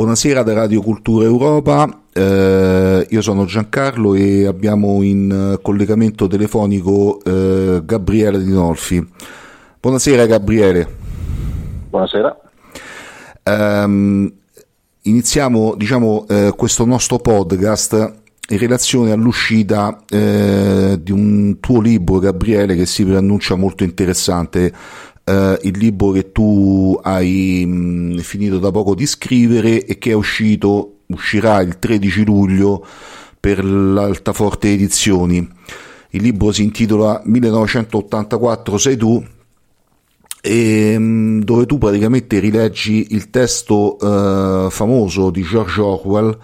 Buonasera da Radio Cultura Europa, eh, io sono Giancarlo e abbiamo in collegamento telefonico eh, Gabriele Di Nolfi. Buonasera Gabriele. Buonasera. Um, iniziamo diciamo, eh, questo nostro podcast in relazione all'uscita eh, di un tuo libro, Gabriele, che si preannuncia molto interessante eh, il libro che tu hai mh, mm, finito da poco di scrivere e che è uscito, uscirà il 13 luglio per l'Altaforte Edizioni. Il libro si intitola 1984 sei tu e, mh, mm, dove tu praticamente rileggi il testo eh, famoso di George Orwell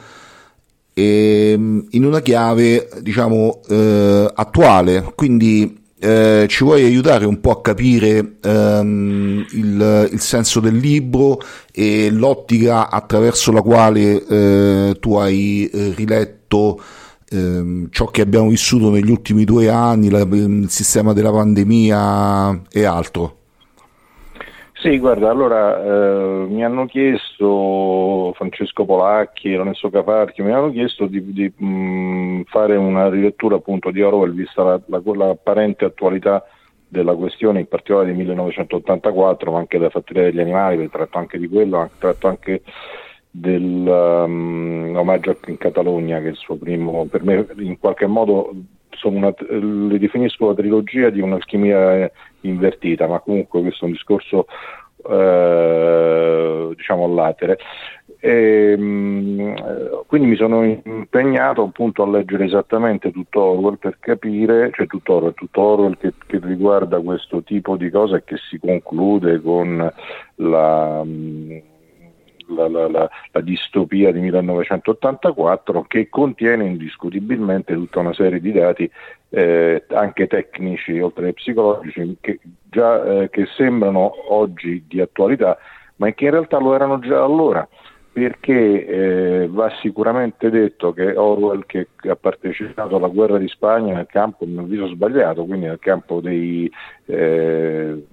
mm, in una chiave diciamo eh, attuale quindi eh, ci vuoi aiutare un po' a capire ehm, il, il, senso del libro e l'ottica attraverso la quale eh, tu hai eh, riletto ehm, ciò che abbiamo vissuto negli ultimi due anni, la, il sistema della pandemia e altro? Sì, guarda, allora eh, mi hanno chiesto Francesco Polacchi Lorenzo Caparchi, mi hanno chiesto di, di mh, mm, fare una rilettura appunto di Orwell vista la, la, l'apparente attualità della questione, in particolare di 1984, ma anche della fattoria degli animali, perché tratto anche di quello, tratto anche dell'omaggio um, in Catalogna, che è il suo primo, per me in qualche modo una, le definisco la trilogia di un'alchimia invertita, ma comunque questo è un discorso eh, diciamo all'atere. E, mh, quindi mi sono impegnato appunto a leggere esattamente tutto Orwell per capire, cioè tutto Orwell, tutto Orwell che, che riguarda questo tipo di cose che si conclude con la... Mh, la, la, la, distopia di 1984 che contiene indiscutibilmente tutta una serie di dati eh, anche tecnici oltre che psicologici che, già, eh, che sembrano oggi di attualità ma che in realtà lo erano già allora. Perché eh, va sicuramente detto che Orwell che ha partecipato alla guerra di Spagna nel campo, a mio avviso sbagliato, quindi nel campo dei eh,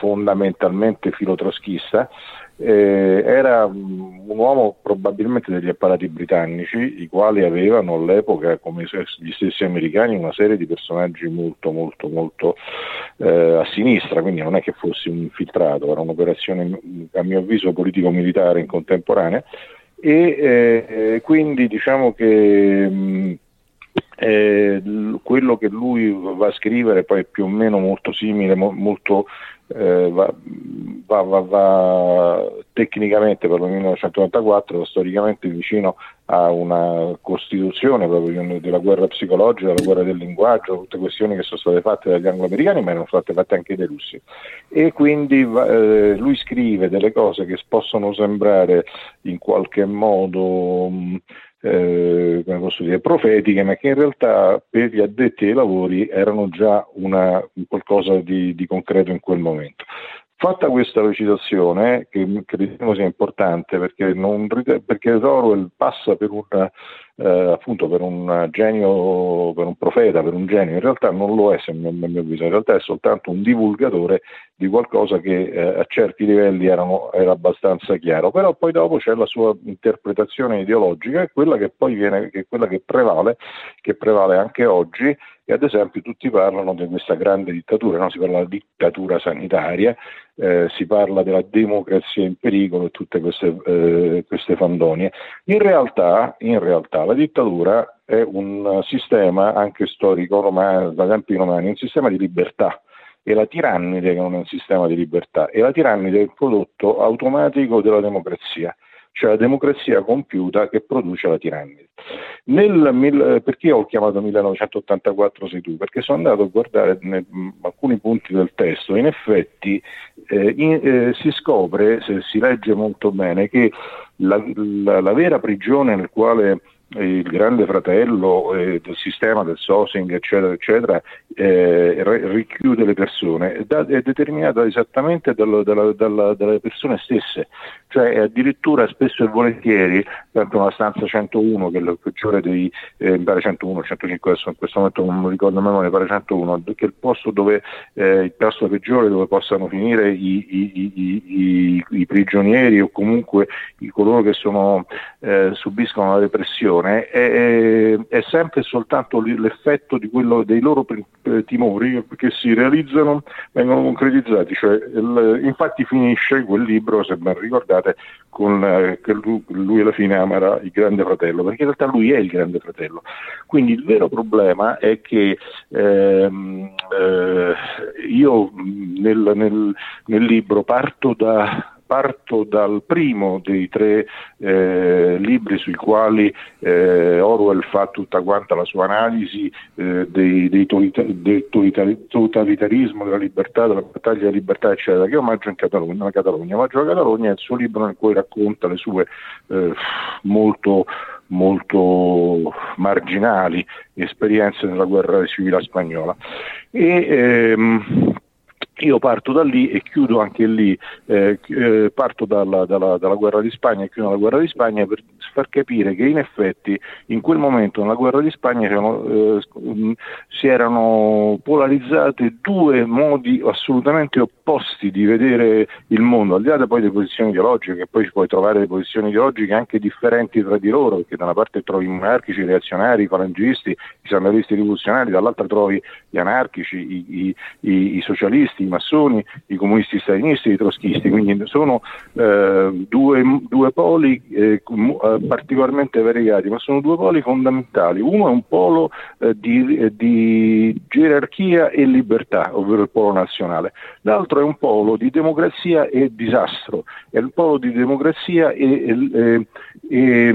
fondamentalmente filotroschista, eh, era un uomo probabilmente degli apparati britannici, i quali avevano all'epoca, come gli stessi americani, una serie di personaggi molto, molto, molto eh, a sinistra, quindi non è che fosse un infiltrato, era un'operazione, a mio avviso, politico-militare in contemporanea. E eh, quindi diciamo che mh, eh, quello che lui va a scrivere poi è più o meno molto simile, mo, molto eh, va, va, va, va, tecnicamente per il 1994 storicamente vicino a una costituzione proprio della guerra psicologica, della guerra del linguaggio, tutte questioni che sono state fatte dagli anglo-americani ma erano state fatte anche dai russi. E quindi eh, lui scrive delle cose che possono sembrare in qualche modo... Mh, eh, come posso dire, profetiche, ma che in realtà per gli addetti ai lavori erano già una, qualcosa di, di concreto in quel momento. Fatta questa recitazione, che crediamo sia importante perché, non, perché Orwell passa per un, eh, appunto per un genio, per un profeta, per un genio, in realtà non lo è, a mio, mio avviso, in realtà è soltanto un divulgatore di qualcosa che eh, a certi livelli erano, era abbastanza chiaro, però poi dopo c'è la sua interpretazione ideologica, è quella che poi viene, è quella che prevale, che prevale anche oggi. E ad esempio tutti parlano di questa grande dittatura, no? si parla della dittatura sanitaria, eh, si parla della democrazia in pericolo e tutte queste, eh, queste fandonie. In realtà, in realtà, la dittatura è un sistema anche storico romano, da tempi romani, un sistema di libertà e la tirannide che non è un sistema di libertà, e la tirannide è il prodotto automatico della democrazia cioè la democrazia compiuta che produce la tirannide. Nel, perché ho chiamato 1984 sei tu? Perché sono andato a guardare ne, alcuni punti del testo, in effetti eh, in, eh, si scopre, se si legge molto bene, che la, la, la vera prigione nel quale il grande fratello eh, del sistema del sourcing eccetera eccetera eh, richiude le persone da, è determinata esattamente dal, dalla, dalla, dalle persone stesse. Cioè addirittura spesso e volentieri tanto una stanza 101 che è il peggiore dei eh, mi pare 101 105 adesso in questo momento non mi ricordo a memoria pare 101 che è il posto dove eh, il posto peggiore dove possano finire i, i, i, i prigionieri o comunque coloro che sono, eh, subiscono la repressione è, è sempre soltanto l'effetto quello, dei loro eh, timori che si realizzano, vengono concretizzati. Cioè, il, infatti finisce quel libro, se ben ricordate, con eh, che lui, lui, alla fine amerà il grande fratello, perché in realtà lui è il grande fratello. Quindi il vero problema è che ehm, eh, io nel, nel, nel libro parto da parto dal primo dei tre eh, libri sui quali eh, Orwell fa tutta quanta la sua analisi eh, dei, dei del totalitarismo, della libertà, della battaglia della libertà, eccetera, che omaggio in Catalogna, la Catalogna. Omaggio alla Catalogna è il suo libro nel quale racconta le sue eh, molto molto marginali esperienze nella guerra civile spagnola. E, ehm, io parto da lì e chiudo anche lì, eh, eh, parto dalla, dalla, dalla, guerra di Spagna e chiudo la guerra di Spagna per far capire che in effetti in quel momento nella guerra di Spagna eh, si erano polarizzati due modi assolutamente opposti di vedere il mondo, al di là da poi delle posizioni ideologiche, che poi ci puoi trovare delle posizioni ideologiche anche differenti tra di loro, perché da una parte trovi i monarchici, i reazionari, i falangisti, i sandalisti rivoluzionari, dall'altra trovi gli anarchici, i, i, i socialisti, i massoni, i comunisti stalinisti, i trotskisti, quindi sono eh, due, due, poli eh, particolarmente variegati, ma sono due poli fondamentali. Uno è un polo eh, di, eh, di, gerarchia e libertà, ovvero il polo nazionale, l'altro è un polo di democrazia e disastro, è il polo di democrazia e, e,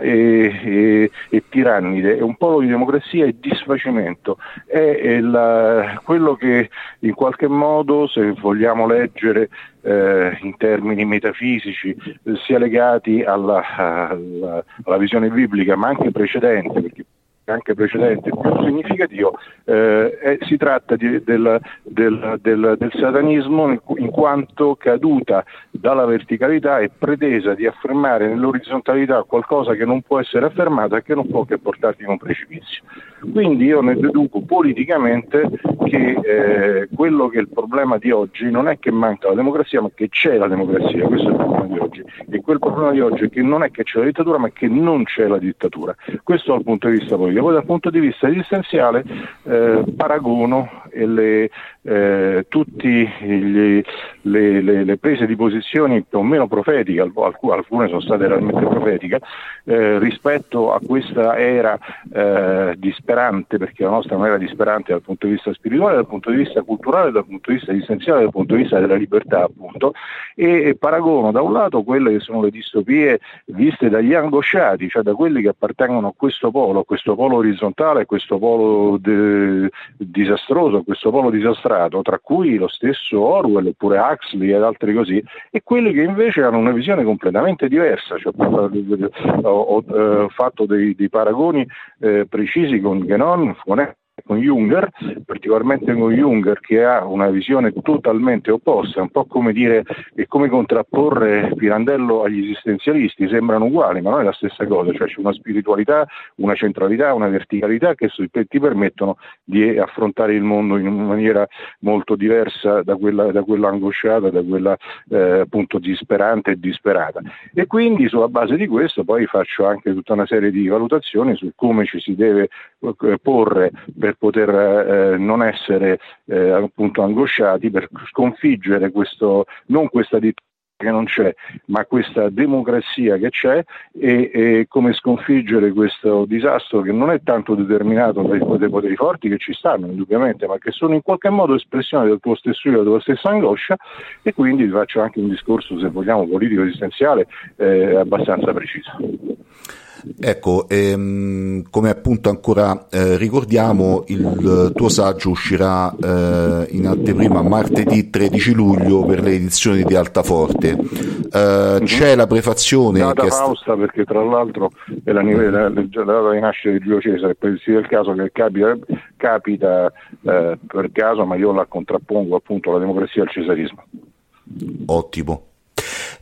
e, e tirannide, è un polo di democrazia e disfacimento, è, è la, quello che in qualche modo, se vogliamo leggere eh, in termini metafisici, eh, sia legati alla, alla, alla, visione biblica, ma anche precedente, perché anche precedente, più significativo, eh, è, si tratta di, del, del, del, del, satanismo in quanto caduta dalla verticalità e pretesa di affermare nell'orizzontalità qualcosa che non può essere affermato e che non può che portarti in un precipizio. Quindi io ne deduco politicamente che eh, quello che è il problema di oggi non è che manca la democrazia, ma che c'è la democrazia, questo è il problema di oggi. E quel problema di oggi è che non è che c'è la dittatura, ma che non c'è la dittatura. Questo dal punto di vista politico. Poi dal punto di vista esistenziale eh, paragono le, eh, tutte le, le, le, prese di posizioni più o meno profetiche, alcune sono state realmente profetiche, eh, rispetto a questa era eh, disperante, perché la nostra è un'era disperante dal punto di vista spirituale, dal punto di vista culturale, dal punto di vista esistenziale, dal punto di vista della libertà appunto, e, e paragono da un lato quelle che sono le distopie viste dagli angosciati, cioè da quelli che appartengono a questo polo, a questo polo orizzontale, a questo polo de- disastroso, questo polo disastrato, tra cui lo stesso Orwell oppure Huxley ed altri così, e quelli che invece hanno una visione completamente diversa. Cioè, ho, ho, ho, eh, fatto dei, dei paragoni eh, precisi con Genon, con con Junger, particolarmente con Junger che ha una visione totalmente opposta, un po' come dire è come contrapporre Pirandello agli esistenzialisti, sembrano uguali, ma non è la stessa cosa, cioè c'è una spiritualità, una centralità, una verticalità che ti permettono di affrontare il mondo in maniera molto diversa da quella, da quella angosciata, da quella eh, appunto disperante e disperata. E quindi sulla base di questo poi faccio anche tutta una serie di valutazioni su come ci si deve eh, porre per poter eh, non essere eh, appunto angosciati, per sconfiggere questo, non questa dittatura che non c'è, ma questa democrazia che c'è e, e, come sconfiggere questo disastro che non è tanto determinato dai, dai poteri forti che ci stanno indubbiamente, ma che sono in qualche modo espressione del tuo stesso io, della tua stessa angoscia e quindi faccio anche un discorso, se vogliamo, politico esistenziale eh, abbastanza preciso. Ecco, ehm, come appunto ancora eh, ricordiamo, il tuo saggio uscirà eh, in anteprima martedì 13 luglio per le edizioni di Altaforte. Eh, mm-hmm. C'è la prefazione... Data che Fausta st- perché tra l'altro è la, la, la, data di nascita di Giulio Cesare, poi sia il caso che capita, capita eh, per caso, ma io la contrappongo appunto alla democrazia e al cesarismo. Ottimo.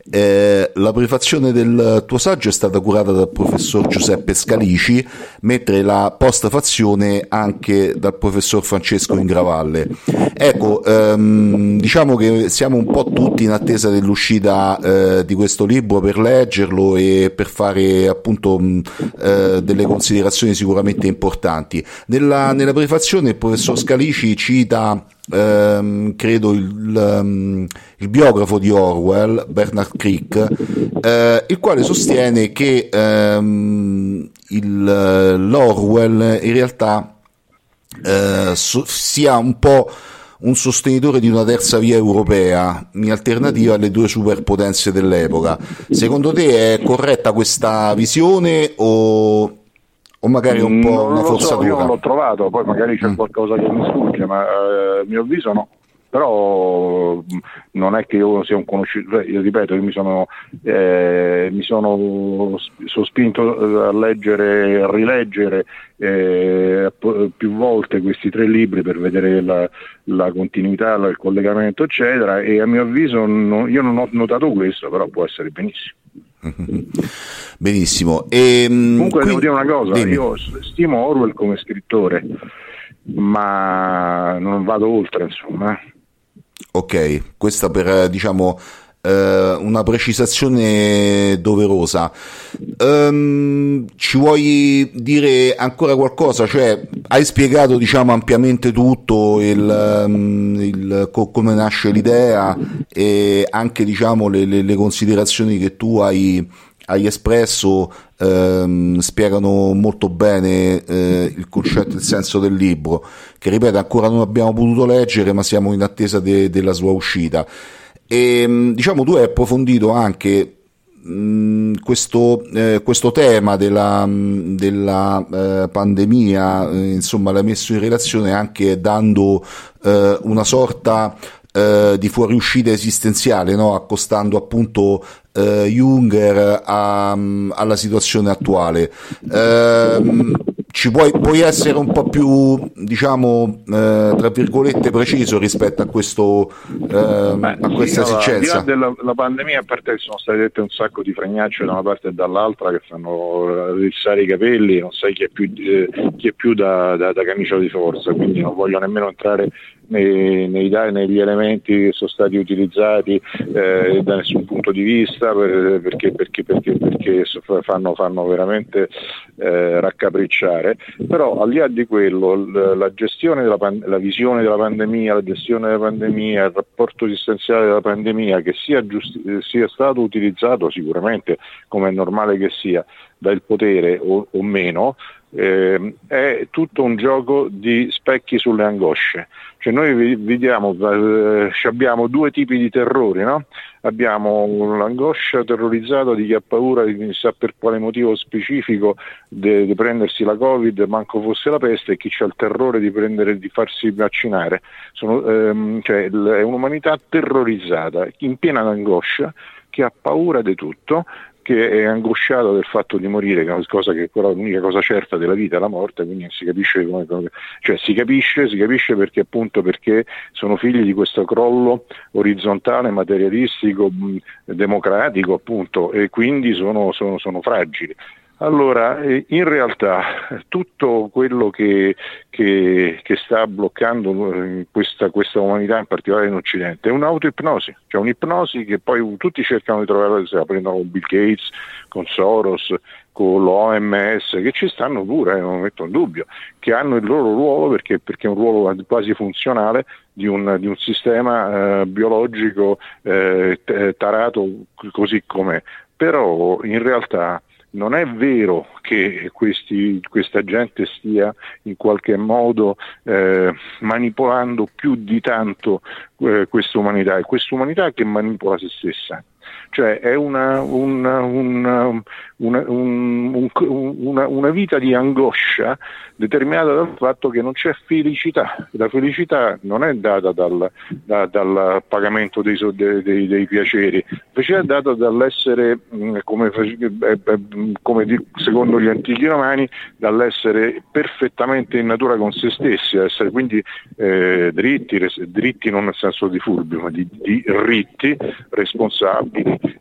Eh, la prefazione del tuo saggio è stata curata dal professor Giuseppe Scalici, mentre la postfazione anche dal professor Francesco Ingravalle. Ecco, ehm, diciamo che siamo un po' tutti in attesa dell'uscita eh, di questo libro per leggerlo e per fare appunto mh, eh, delle considerazioni sicuramente importanti. Nella, nella prefazione il professor Scalici cita ehm, credo il, um, il, biografo di Orwell, Bernard Crick, eh, il quale sostiene che ehm, il, l'Orwell in realtà eh, so, sia un po' un sostenitore di una terza via europea in alternativa alle due superpotenze dell'epoca. Secondo te è corretta questa visione o o magari un po' non una forzatura? So, io non l'ho trovato, poi magari c'è mm. qualcosa che mi sfugge, ma eh, a mio avviso no. Però mm, non è che io sia un conoscitore, io ripeto, io mi sono, eh, mi sono sospinto a leggere, a rileggere eh, più volte questi tre libri per vedere la, la, continuità, il collegamento, eccetera, e a mio avviso no, io non ho notato questo, però può essere benissimo. Benissimo. E, ehm, Comunque qui... devo dire una cosa, dimmi. io stimo Orwell come scrittore, ma non vado oltre, insomma. Ok, questa per diciamo eh, una precisazione doverosa. Um, ci vuoi dire ancora qualcosa? Cioè, hai spiegato diciamo, ampiamente tutto, il, um, il, co- come nasce l'idea e anche diciamo, le, le, le considerazioni che tu hai, hai espresso ehm, spiegano molto bene eh, il concetto, il senso del libro, che ripeto ancora non abbiamo potuto leggere, ma siamo in attesa de- della sua uscita. E ehm, diciamo tu hai approfondito anche mh, questo, eh, questo, tema della, della eh, pandemia, eh, insomma, l'hai messo in relazione anche dando eh, una sorta eh, di fuoriuscita esistenziale, no? accostando appunto eh, Junger a, alla situazione attuale. Eh, ci puoi, puoi, essere un po' più, diciamo, eh, tra virgolette, preciso rispetto a, questo, eh, Beh, a questa sì, esigenza? Allora, della pandemia, a parte che sono state dette un sacco di fregnacce da una parte e dall'altra che fanno rizzare i capelli, non sai chi è più, eh, chi è più da, da, da, camicia di forza, quindi non voglio nemmeno entrare nei, nei, negli elementi che sono stati utilizzati eh, da nessun punto di vista perché, perché, perché, perché fanno, fanno veramente eh, raccapricciare. Però al di là di quello la gestione della la visione della pandemia, la gestione della pandemia, il rapporto esistenziale della pandemia che sia, giusti- sia stato utilizzato sicuramente come è normale che sia dal potere o, o meno, eh, è tutto un gioco di specchi sulle angosce. Cioè noi vediamo, eh, abbiamo due tipi di terrori, no? abbiamo l'angoscia terrorizzata di chi ha paura di chissà per quale motivo specifico di prendersi la Covid, manco fosse la peste, e chi ha il terrore di, prendere, di farsi vaccinare. Sono, ehm, cioè, è un'umanità terrorizzata, in piena angoscia, che ha paura di tutto che è angosciato del fatto di morire, che è cosa che è l'unica cosa certa della vita la morte, quindi si capisce come, cioè si capisce, si capisce perché appunto perché sono figli di questo crollo orizzontale, materialistico, democratico appunto e quindi sono, sono, sono fragili. Allora, eh, in realtà tutto quello che, che, che sta bloccando eh, questa, questa, umanità, in particolare in Occidente, è un'autoipnosi, cioè un'ipnosi che poi tutti cercano di trovare, se la prendono con Bill Gates, con Soros, con l'OMS, che ci stanno pure, eh, non metto in dubbio, che hanno il loro ruolo perché, perché è un ruolo quasi funzionale di un, di un sistema eh, biologico eh, tarato così com'è. Però in realtà non è vero che questi, questa gente stia in qualche modo eh, manipolando più di tanto eh, questa umanità, è questa umanità che manipola se stessa. Cioè è una, una, una, un, una vita di angoscia determinata dal fatto che non c'è felicità. La felicità non è data dal, da, dal pagamento dei, dei, dei, piaceri, la felicità è data dall'essere, mm, come, eh, eh, come, secondo gli antichi romani, dall'essere perfettamente in natura con se stessi, essere quindi eh, dritti, res, dritti non nel senso di furbi, ma di, di ritti, responsabili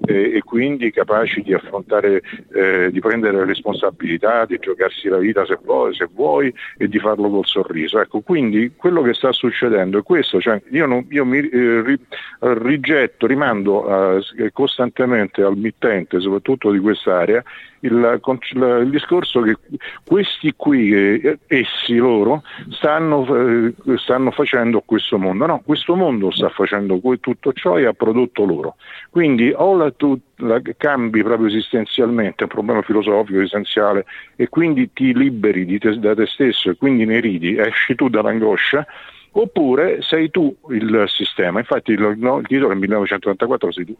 eh, e quindi capaci di affrontare, eh, di prendere responsabilità, di giocarsi la vita se vuoi, se vuoi e di farlo col sorriso. Ecco, quindi quello che sta succedendo è questo, cioè io, non, io mi eh, ri, rigetto, rimando eh, costantemente al mittente, soprattutto di quest'area, il, il, discorso che questi qui, eh, essi loro, stanno, eh, stanno, facendo questo mondo. No, questo mondo sta facendo tutto ciò e ha prodotto loro. Quindi o la, tu la cambi proprio esistenzialmente, è un problema filosofico essenziale, e quindi ti liberi te, da te stesso e quindi ne ridi, esci tu dall'angoscia, oppure sei tu il sistema. Infatti il, no, il titolo è 1994 sei tu.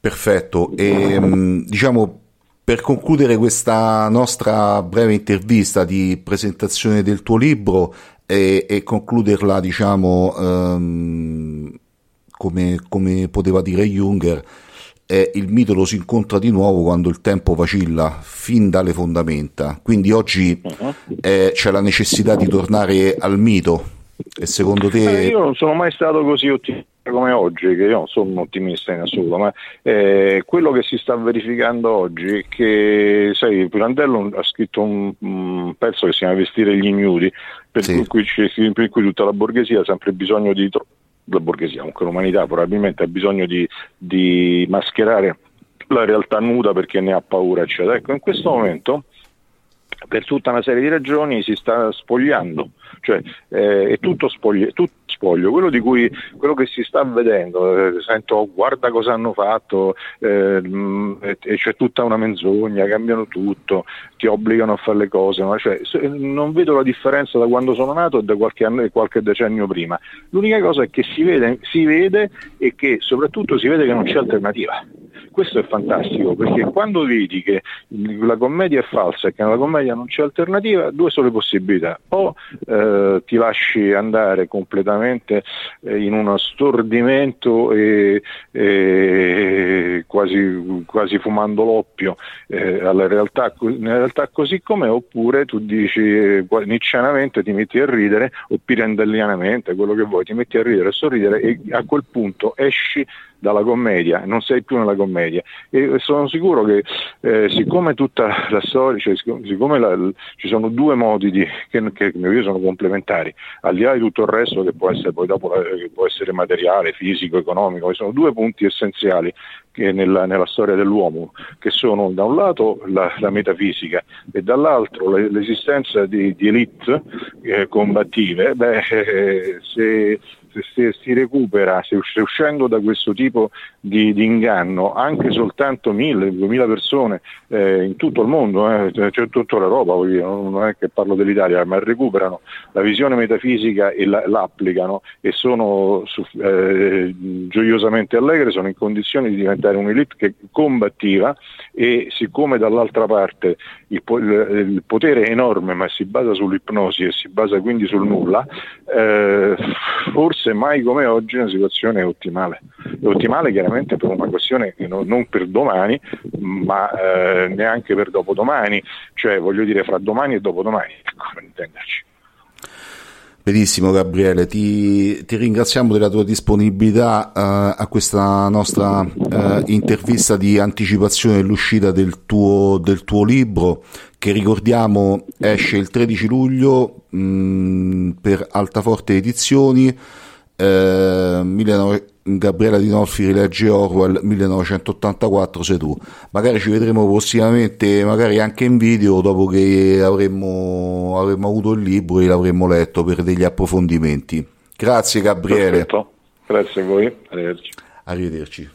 Perfetto, e mm, diciamo per concludere questa nostra breve intervista di presentazione del tuo libro e, e concluderla diciamo um, come, come, poteva dire Junger, eh, il mito lo si incontra di nuovo quando il tempo vacilla fin dalle fondamenta. Quindi oggi eh, c'è la necessità di tornare al mito. E secondo te... Eh, io non sono mai stato così ottimista come oggi, che io non sono un ottimista in assoluto, ma eh, quello che si sta verificando oggi è che, sai, Pirandello ha scritto un, un pezzo che si chiama Vestire gli ignudi, per, sì. cui, per cui tutta la borghesia ha sempre bisogno di la borghesia, comunque l'umanità probabilmente ha bisogno di, di mascherare la realtà nuda perché ne ha paura, eccetera. Ecco, in questo momento per tutta una serie di ragioni si sta spogliando, cioè eh, è tutto spoglio, tutto spoglio, quello, cui, quello che si sta vedendo, eh, sento oh, guarda cosa hanno fatto, eh, c'è tutta una menzogna, cambiano tutto, ti obbligano a fare le cose, no? cioè, non vedo la differenza da quando sono nato e da qualche, anno, qualche decennio prima, l'unica cosa è che si vede, si vede e che soprattutto si vede che non c'è alternativa questo è fantastico perché quando vedi che la commedia è falsa e che nella commedia non c'è alternativa, due sono le possibilità. O eh, ti lasci andare completamente eh, in uno stordimento e, e quasi, quasi, fumando l'oppio eh, alla realtà, realtà così com'è, oppure tu dici eh, niccianamente ti metti a ridere, o pirandellianamente, quello che vuoi, ti metti a ridere e sorridere e a quel punto esci dalla commedia, non sei più nella commedia. E sono sicuro che eh, siccome tutta la storia, cioè, siccome la, ci sono due modi di, che, che io sono complementari, al di là di tutto il resto che può essere poi dopo che può essere materiale, fisico, economico, ci sono due punti essenziali nella, nella, storia dell'uomo, che sono da un lato la, la metafisica e dall'altro l'esistenza di, di elite eh, combattive, beh, eh, se se si recupera, se uscendo da questo tipo di, di inganno, anche soltanto mille, duemila persone eh, in tutto il mondo, eh, cioè, tutta l'Europa, dire, non è che parlo dell'Italia, ma recuperano la visione metafisica e la, l'applicano e sono eh, gioiosamente allegre, sono in condizioni di diventare un'elite che combattiva e siccome dall'altra parte il, il potere è enorme ma si basa sull'ipnosi e si basa quindi sul nulla, eh, forse mai come oggi una situazione ottimale. Ottimale chiaramente per una questione che non, non per domani, ma eh, neanche per dopodomani, cioè voglio dire fra domani e dopodomani, ecco, intenderci. Benissimo Gabriele, ti, ti, ringraziamo della tua disponibilità uh, a questa nostra uh, intervista di anticipazione dell'uscita del tuo, del tuo, libro che ricordiamo esce il 13 luglio mh, mm, per Altaforte Edizioni. Uh, 19... Gabriela Dinolfi rilegge Orwell 1984 sei tu. Magari ci vedremo prossimamente magari anche in video dopo che avremmo, avremmo avuto il libro e l'avremmo letto per degli approfondimenti. Grazie Gabriele. Perfetto. grazie a voi. Arrivederci. Arrivederci